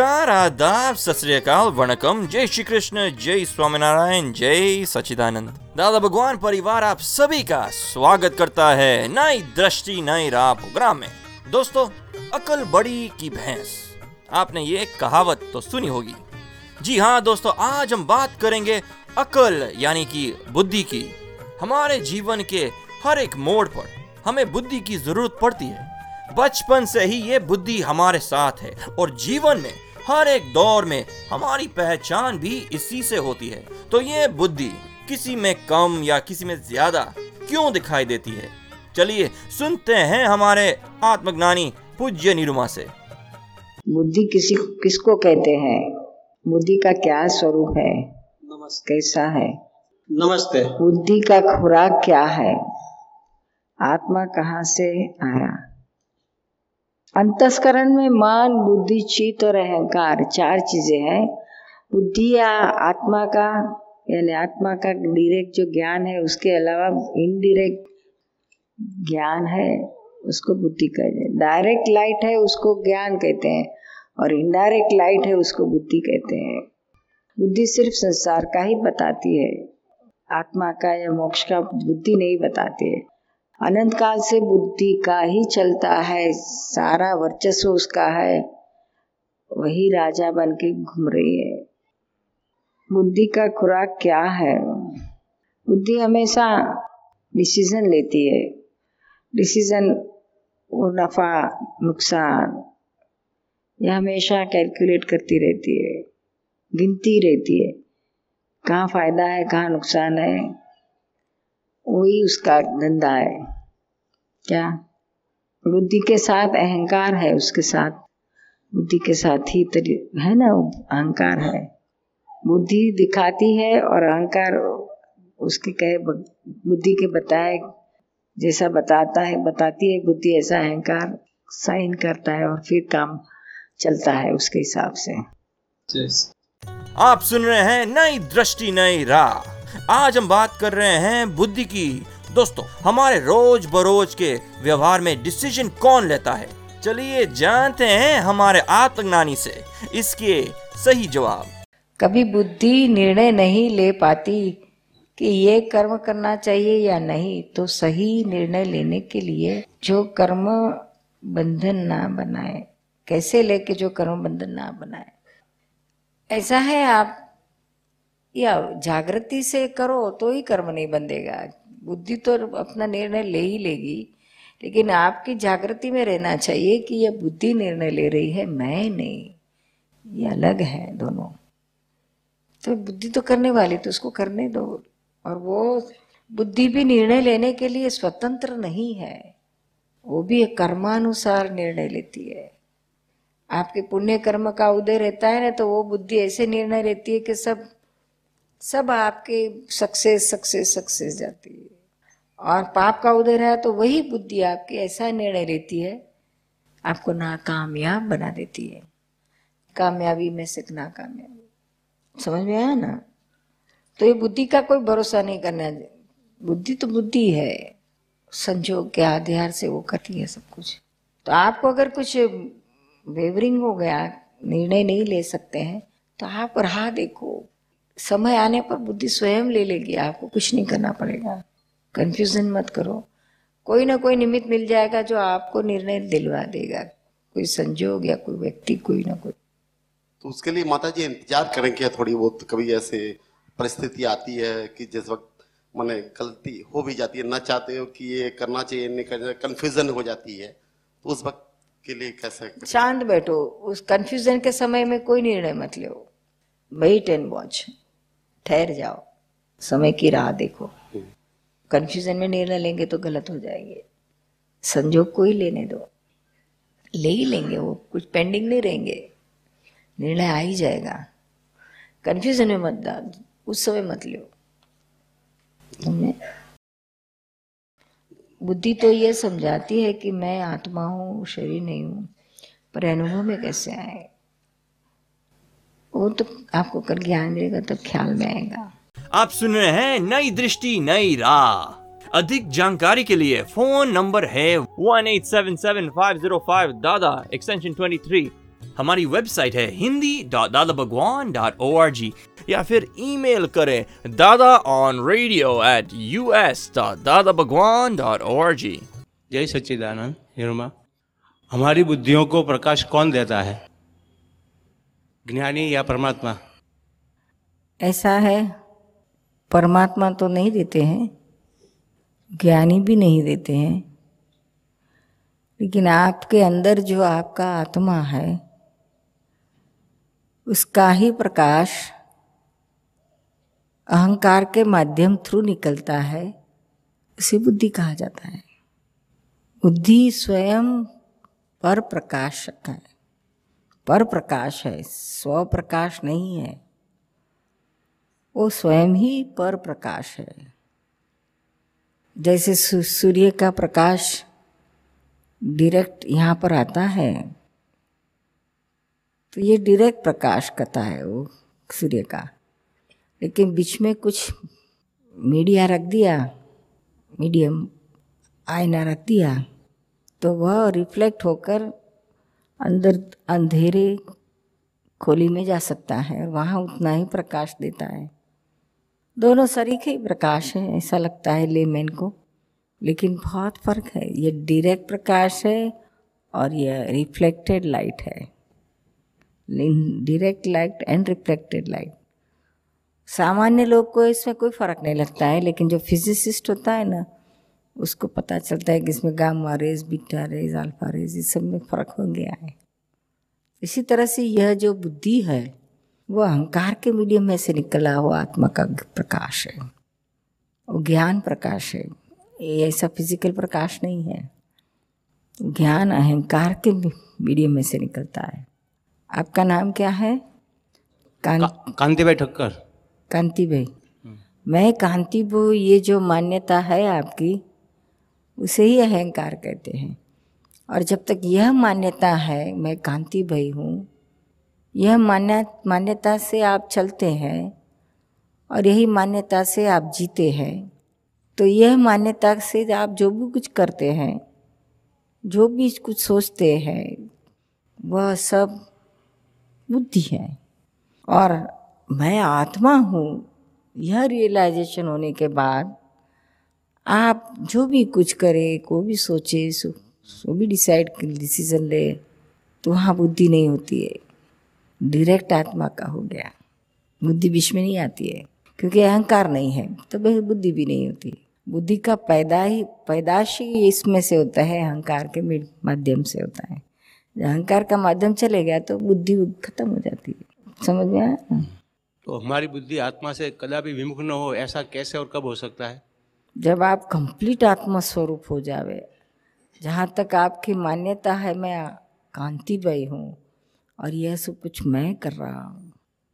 नमस्कार, आदाब सत वणकम। जय श्री कृष्ण जय स्वामीनारायण, जय सचिदानंद दादा भगवान, परिवार आप सभी का स्वागत करता है नई दृष्टि, नई राह प्रोग्राम में। दोस्तों, अकल बड़ी की भैंस। आपने ये कहावत तो सुनी होगी। जी हाँ दोस्तों, आज हम बात करेंगे अकल, यानी कि बुद्धि की। हमारे जीवन के हर एक मोड़ पर हमें बुद्धि की ज़रूरत पड़ती है। बचपन से ही ये बुद्धि हमारे साथ है और जीवन में हर एक दौर में हमारी पहचान भी इसी से होती है। तो ये बुद्धि किसी में कम या किसी में ज़्यादा क्यों दिखाई देती है? चलिए सुनते हैं हमारे आत्मज्ञानी पूज्य निरुमा से। बुद्धि किसी किसको कहते हैं? बुद्धि का क्या स्वरूप है? नमस्ते। कैसा है? नमस्ते। बुद्धि का खुराक क्या है? आत्मा कहाँ से आया? अंतस्करण में मन, बुद्धि, चित्त और अहंकार, चार चीज़ें हैं। बुद्धि या आत्मा का, यानी आत्मा का डायरेक्ट जो ज्ञान है, उसके अलावा इनडायरेक्ट ज्ञान है, उसको बुद्धि कहते हैं। डायरेक्ट लाइट है, उसको ज्ञान कहते हैं और इनडायरेक्ट लाइट है, उसको बुद्धि कहते हैं। बुद्धि सिर्फ़ संसार का ही बताती है। आत्मा का या मोक्ष का बुद्धि नहीं बताती है। अनंत काल से बुद्धि का ही चलता है, सारा वर्चस्व उसका है। वही राजा बन के घूम रही है। बुद्धि का खुराक क्या है? बुद्धि हमेशा डिसीज़न लेती है। डिसीज़न वो नफा, नुकसान, यह हमेशा कैलकुलेट करती रहती है। गिनती रहती है। कहाँ फ़ायदा है, कहाँ नुकसान है। वही उसका धंधा है। क्या? बुद्धि के साथ अहंकार है उसके साथ। बुद्धि के साथ ही तरी है ना अहंकार है। बुद्धि दिखाती है और अहंकार उसके कहे बुद्धि के बताए, जैसा बताता है, बताती है बुद्धि, ऐसा अहंकार साइन करता है और फिर काम चलता है उसके हिसाब से। आप सुन रहे हैं नई दृष्टि, नई राह। आज हम बात कर रहे हैं बुद्धि की। दोस्तों, हमारे रोज बरोज के व्यवहार में डिसीज़न कौन लेता है? चलिए जानते हैं हमारे आत्मज्ञानी से। इसके सही जवाब। कभी बुद्धि निर्णय नहीं ले पाती कि ये कर्म करना चाहिए या नहीं तो सही निर्णय लेने के लिए जो कर्म बंधन ना बनाए। कैसे लेके जो कर्म बंधन ना बनाए? ऐसा है आप या जागृति से करो तो ही कर्म नहीं बंधेगा। बुद्धि तो अपना निर्णय ले ही लेगी, लेकिन आपकी जागृति में रहना चाहिए कि यह बुद्धि निर्णय ले रही है, मैं नहीं। ये अलग है दोनों। तो बुद्धि तो करने वाली तो उसको करने दो। और वो बुद्धि भी निर्णय लेने के लिए स्वतंत्र नहीं है। वो भी एक कर्मानुसार निर्णय लेती है। आपके पुण्य कर्म का उदय रहता है ना तो वो बुद्धि ऐसे निर्णय लेती है कि सब सब आपके सक्सेस सक्सेस सक्सेस जाती है। और पाप का उदय है तो वही बुद्धि आपकी ऐसा निर्णय लेती है, आपको नाकामयाब बना देती है। कामयाबी में से नाकामयाबी। समझ में आया ना? तो ये बुद्धि का कोई भरोसा नहीं करना बुद्धि तो बुद्धि है। संजोग के आधार से वो करती है सब कुछ। तो आपको अगर कुछ वेवरिंग हो गया, निर्णय नहीं ले सकते हैं तो आप राह देखो। समय आने पर बुद्धि स्वयं ले लेगी आपको कुछ नहीं करना पड़ेगा। कंफ्यूजन मत करो। कोई ना कोई निमित्त मिल जाएगा जो आपको निर्णय दिलवा देगा। कोई संजोग या कोई व्यक्ति कोई ना कोई। तो उसके लिए माता जी इंतज़ार करेंगे थोड़ी बहुत। कभी ऐसे परिस्थिति आती है कि जिस वक्त मैंने गलती हो भी जाती है ना चाहते हो कि ये करना चाहिए नहीं करना कंफ्यूजन हो जाती है तो उस वक्त के लिए कैसे शांत बैठो। उस कंफ्यूजन के समय में कोई निर्णय मत लो। वेट एंड वॉच ठहर जाओ। समय की राह देखो। कंफ्यूजन में निर्णय लेंगे तो गलत हो जाएँगे। संजोग को ही लेने दो। ले ही लेंगे वो, कुछ पेंडिंग नहीं रहेंगे। निर्णय आ ही जाएगा। कंफ्यूजन में मत डाल, उस समय मत लो। तुमने बुद्धि तो ये समझाती है कि मैं आत्मा हूँ, शरीर नहीं हूँ, पर अनुभव में कैसे आए? वो तो आपको कर ज्ञान मिलेगा तब ख्याल में आएगा। आप सुन रहे हैं नई दृष्टि नई राह। अधिक जानकारी के लिए फ़ोन नंबर है one eight seven seven five zero five Dada extension twenty three हमारी वेबसाइट है Hindi dot Dada Bhagwan dot O R G या फिर ईमेल करें Dada on radio at U S dot Dada Bhagwan dot O R G जय सच्चिदानंद हिरमा हमारी बुद्धियों को प्रकाश कौन देता है? ज्ञानी या परमात्मा? ऐसा है, परमात्मा तो नहीं देते हैं, ज्ञानी भी नहीं देते हैं। लेकिन आपके अंदर जो आपका आत्मा है, उसका ही प्रकाश अहंकार के माध्यम थ्रू निकलता है, उसे बुद्धि कहा जाता है। बुद्धि स्वयं पर प्रकाशक है। पर प्रकाश है, स्व प्रकाश नहीं है। वो स्वयं ही पर प्रकाश है। जैसे सूर्य का प्रकाश डायरेक्ट यहाँ पर आता है तो ये डायरेक्ट प्रकाश करता है वो सूर्य का। लेकिन बीच में कुछ मीडिया रख दिया मीडियम आईना रख दिया तो वह रिफ्लेक्ट होकर अंदर अंधेरे खोली में जा सकता है और वहाँ उतना ही प्रकाश देता है। दोनों सरीखे ही प्रकाश है, ऐसा लगता है लेमैन को। लेकिन बहुत फ़र्क है। ये डायरेक्ट प्रकाश है और ये रिफ्लेक्टेड लाइट है। Direct light and reflected light सामान्य लोग को इसमें कोई फ़र्क नहीं लगता है, लेकिन जो फिजिसिस्ट होता है ना उसको पता चलता है कि इसमें gamma rays beta rays alpha rays इस सब में फ़र्क हो गया है। इसी तरह से यह जो बुद्धि है वो अहंकार के मीडियम में से निकला हुआ आत्मा का प्रकाश है। वो ज्ञान प्रकाश है। ये ऐसा फ़िज़िकल प्रकाश नहीं है। ज्ञान अहंकार के मीडियम में से निकलता है। आपका नाम क्या है? कां... का, कांति भाई ठक्कर। कांति भाई मैं कांति भाई ये जो मान्यता है आपकी उसे ही अहंकार कहते हैं। और जब तक यह मान्यता है, मैं कांति भाई हूँ, यह मान्य, मान्यता से आप चलते हैं और यही मान्यता से आप जीते हैं तो यह मान्यता से आप जो भी कुछ करते हैं, जो भी कुछ सोचते हैं, वह सब बुद्धि है। और मैं आत्मा हूँ, यह रियलाइजेशन होने के बाद आप जो भी कुछ करे को भी सोचे सो, सो भी डिसाइड डिसीज़न ले तो वहाँ बुद्धि नहीं होती है। डायरेक्ट आत्मा का हो गया। बुद्धि बीच में नहीं आती है क्योंकि अहंकार नहीं है तो बुद्धि भी नहीं होती। बुद्धि का पैदा ही पैदाश ही इसमें से होता है अहंकार के माध्यम से होता है। अहंकार का माध्यम चले गया तो बुद्धि खत्म हो जाती है। समझ में आया? तो हमारी बुद्धि आत्मा से कदापि विमुख न हो ऐसा कैसे और कब हो सकता है? जब आप कंप्लीट आत्मा स्वरूप हो जावे, जहाँ तक आपकी मान्यता है, मैं कांति भाई हूँ और यह सब कुछ मैं कर रहा हूँ,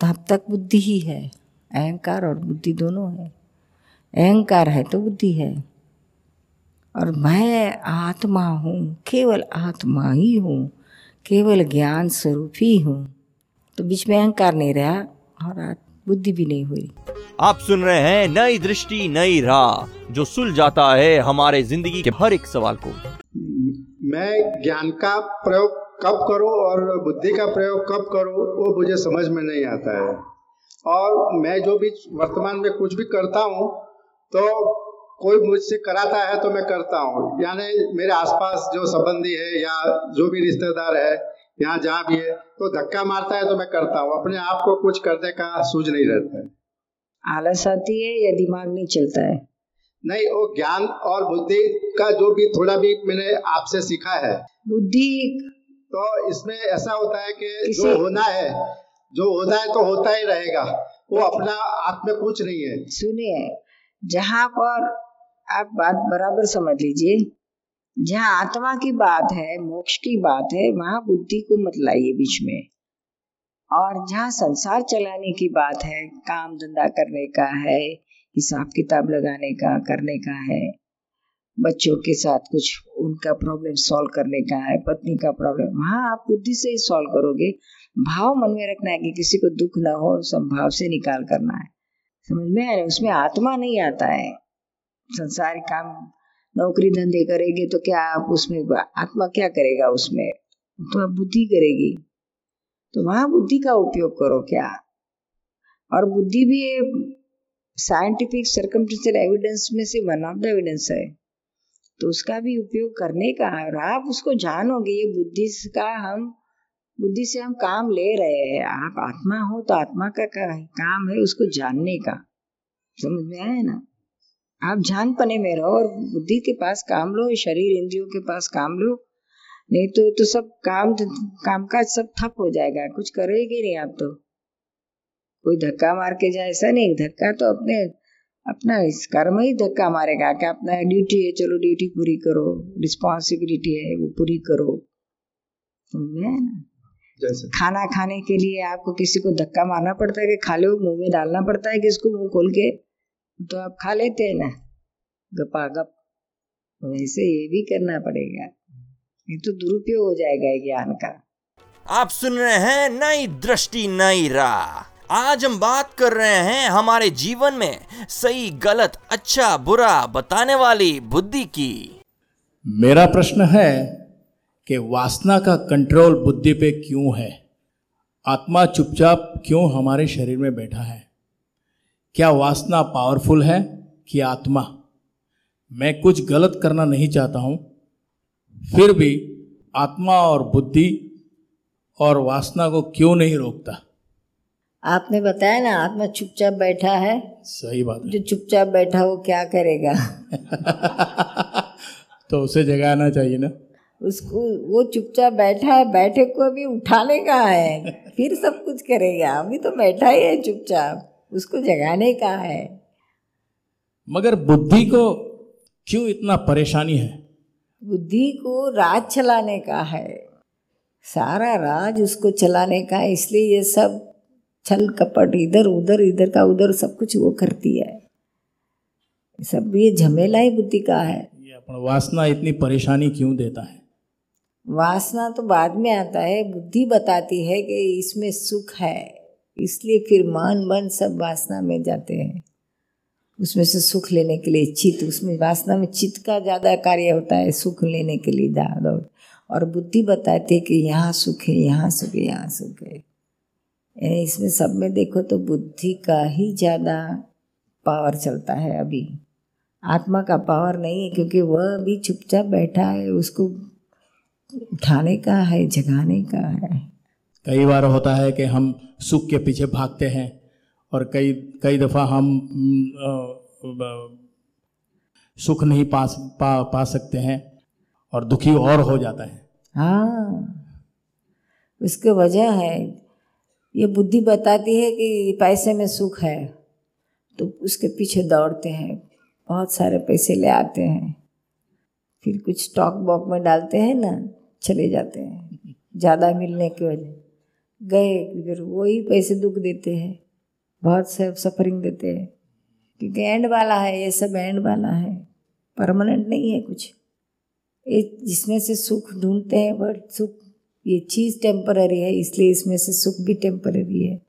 तब तक बुद्धि ही है। अहंकार और बुद्धि दोनों है। अहंकार है तो बुद्धि है। और मैं आत्मा हूँ, केवल आत्मा ही हूँ, केवल ज्ञान स्वरूप ही हूँ। तो बीच में अहंकार नहीं रहा और बुद्धि भी नहीं हुई। आप सुन रहे हैं नई दृष्टि, नई राह, जो सुल जाता है हमारे ज़िंदगी के हर एक सवाल को। मैं ज्ञान का प्रयोग कब करूँ और बुद्धि का प्रयोग कब करूँ, वो मुझे समझ में नहीं आता है। और मैं जो भी वर्तमान में कुछ भी करता हूँ तो कोई मुझसे कराता है तो मैं करता हूँ। यानी मेरे आसपास जो संबंधी है या जो भी रिश्तेदार है, यहाँ जहाँ भी है तो धक्का मारता है तो मैं करता हूँ। अपने आप को कुछ करने का सूझ नहीं रहता है। आलस आती है या दिमाग नहीं चलता है? नहीं वो ज्ञान और बुद्धि का जो भी थोड़ा भी मैंने आपसे सीखा है। बुद्धि तो इसमें ऐसा होता है कि जो होना है जो होना है तो होता ही रहेगा। वो अपना आप में कुछ नहीं है। सुनिए जहाँ पर आप बात बराबर समझ लीजिए जहाँ आत्मा की बात है मोक्ष की बात है वहाँ बुद्धि को मत लाइए बीच में। और जहाँ संसार चलाने की बात है, काम धंधा करने का है, हिसाब किताब लगाने का, करने का है, बच्चों के साथ कुछ उनका प्रॉब्लम सॉल्व करने का है, पत्नी का प्रॉब्लम वहाँ आप बुद्धि से ही सॉल्व करोगे। भाव मन में रखना है कि किसी को दुख ना हो, संभाव से निकाल करना है। समझ में आया उसमें आत्मा नहीं आता है। संसार काम नौकरी धंधे करेंगे तो क्या आप उसमें, आत्मा क्या करेगा उसमें? तो आप बुद्धि करेगी। तो वहाँ बुद्धि का उपयोग करो क्या? और बुद्धि भी साइंटिफिक सर्कमटेंशियल एविडेंस में से वन ऑफ़ द एविडेंस है। तो उसका भी उपयोग करने का और आप उसको जानोगे, ये बुद्धि का हम, बुद्धि से हम काम ले रहे हैं। आप आत्मा हो तो आत्मा का काम है उसको जानने का। समझ में आया ना? आप जान पने में रहो और बुद्धि के पास काम लो, शरीर इंद्रियों के पास काम लो। नहीं तो तो सब काम काम काज सब ठप हो जाएगा। कुछ करेगी नहीं आप तो। कोई धक्का मार के जाए ऐसा नहीं। धक्का तो अपने अपना इस कर्म ही धक्का मारेगा क्या अपना ड्यूटी है चलो ड्यूटी पूरी करो। रिस्पॉन्सिबिलिटी है वो पूरी करो। समझ ना? खाना खाने के लिए आपको किसी को धक्का मारना पड़ता है कि खा लो मुँह में डालना पड़ता है किसको मुँह खोल के तो आप खा लेते हैं ना। गपा गप। वैसे ये भी करना पड़ेगा। ये तो दुरुपयोग हो जाएगा ज्ञान का। आप सुन रहे हैं नई दृष्टि नई राह। आज हम बात कर रहे हैं हमारे जीवन में सही गलत अच्छा बुरा बताने वाली बुद्धि की। मेरा प्रश्न है कि वासना का कंट्रोल बुद्धि पे क्यों है? आत्मा चुपचाप क्यों हमारे शरीर में बैठा है? क्या वासना पावरफुल है कि आत्मा? मैं कुछ गलत करना नहीं चाहता हूँ फिर भी आत्मा और बुद्धि और वासना को क्यों नहीं रोकता? आपने बताया ना आत्मा चुपचाप बैठा है। सही बात है। जो चुपचाप बैठा वो क्या करेगा? तो उसे जगाना चाहिए ना। उसको वो चुपचाप बैठा है बैठे को अभी उठाने का है फिर सब कुछ करेगा। अभी तो बैठा ही है चुपचाप उसको जगाने का है। मगर बुद्धि को क्यों इतना परेशानी है? बुद्धि को राज चलाने का है। सारा राज उसको चलाने का है इसलिए ये सब छल कपट इधर उधर इधर का उधर सब कुछ वो करती है। सब ये झमेला ही बुद्धि का है। ये अपना वासना इतनी परेशानी क्यों देता है? वासना तो बाद में आता है बुद्धि बताती है कि इसमें सुख है इसलिए फिर मान मन सब वासना में जाते हैं। उसमें से सुख लेने के लिए चित्त, उसमें वासना में चित्त का ज़्यादा कार्य होता है, सुख लेने के लिए दौड़। और बुद्धि बताती है कि यहाँ सुख है, यहाँ सुख है, यहाँ सुख है। यानी इसमें सब में देखो तो बुद्धि का ही ज़्यादा पावर चलता है अभी। आत्मा का पावर नहीं है क्योंकि वह अभी चुपचाप बैठा है, उसको उठाने का है, जगाने का है। कई बार होता है कि हम सुख के पीछे भागते हैं और कई कई दफ़ा हम सुख नहीं पा पा पा सकते हैं और दुखी और हो जाता है। हाँ। उसके वजह है, ये बुद्धि बताती है कि पैसे में सुख है तो उसके पीछे दौड़ते हैं, बहुत सारे पैसे ले आते हैं, फिर कुछ स्टॉक बॉक में डालते हैं ना, चले जाते हैं, ज़्यादा मिलने की वजह, गए, फिर वही पैसे दुख देते हैं। बहुत से सफरिंग देते हैं। क्योंकि एंड वाला है, ये सब एंड वाला है। परमानेंट नहीं है कुछ। ये जिसमें से सुख ढूंढते हैं बट सुख, ये चीज़ टेम्पररी है, इसलिए इसमें से सुख भी टेम्पररी है।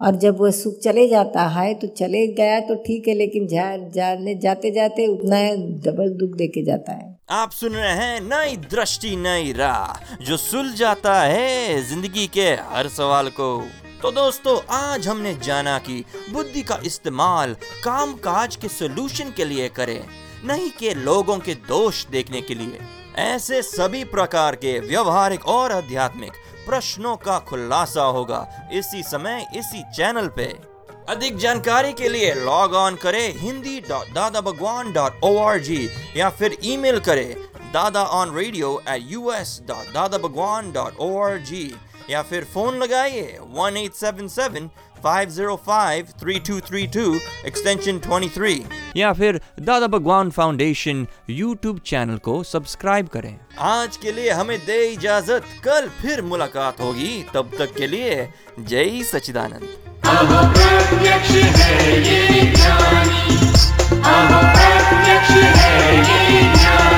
और जब वह सुख चले जाता है तो चले गया तो ठीक है, लेकिन जा, जाने, जाते जाते उतना डबल दुख दे के जाता है। आप सुन रहे हैं नई दृष्टि, नई राह, जो सुल जाता है ज़िंदगी के हर सवाल को। तो दोस्तों, आज हमने जाना कि बुद्धि का इस्तेमाल काम काज के सोल्यूशन के लिए करें, नहीं कि लोगों के दोष देखने के लिए। ऐसे सभी प्रकार के व्यवहारिक और आध्यात्मिक प्रश्नों का खुलासा होगा इसी समय, इसी चैनल पे। अधिक जानकारी के लिए लॉग ऑन करें Hindi dot Dada Bhagwan dot O R G या फिर ईमेल करें Dada on radio at U S dot Dada Bhagwan dot O R G या फिर फ़ोन लगाइए one eight seven seven five zero five three two three two extension twenty three या फिर Dada Bhagwan foundation YouTube channel को subscribe करें। आज के लिए हमें दे इजाज़त। कल फिर मुलाकात होगी। तब तक के लिए जय सचिदानंद प्रत्यक्ष है ये ज्ञानी। अहो प्रत्यक्ष है ये ज्ञानी।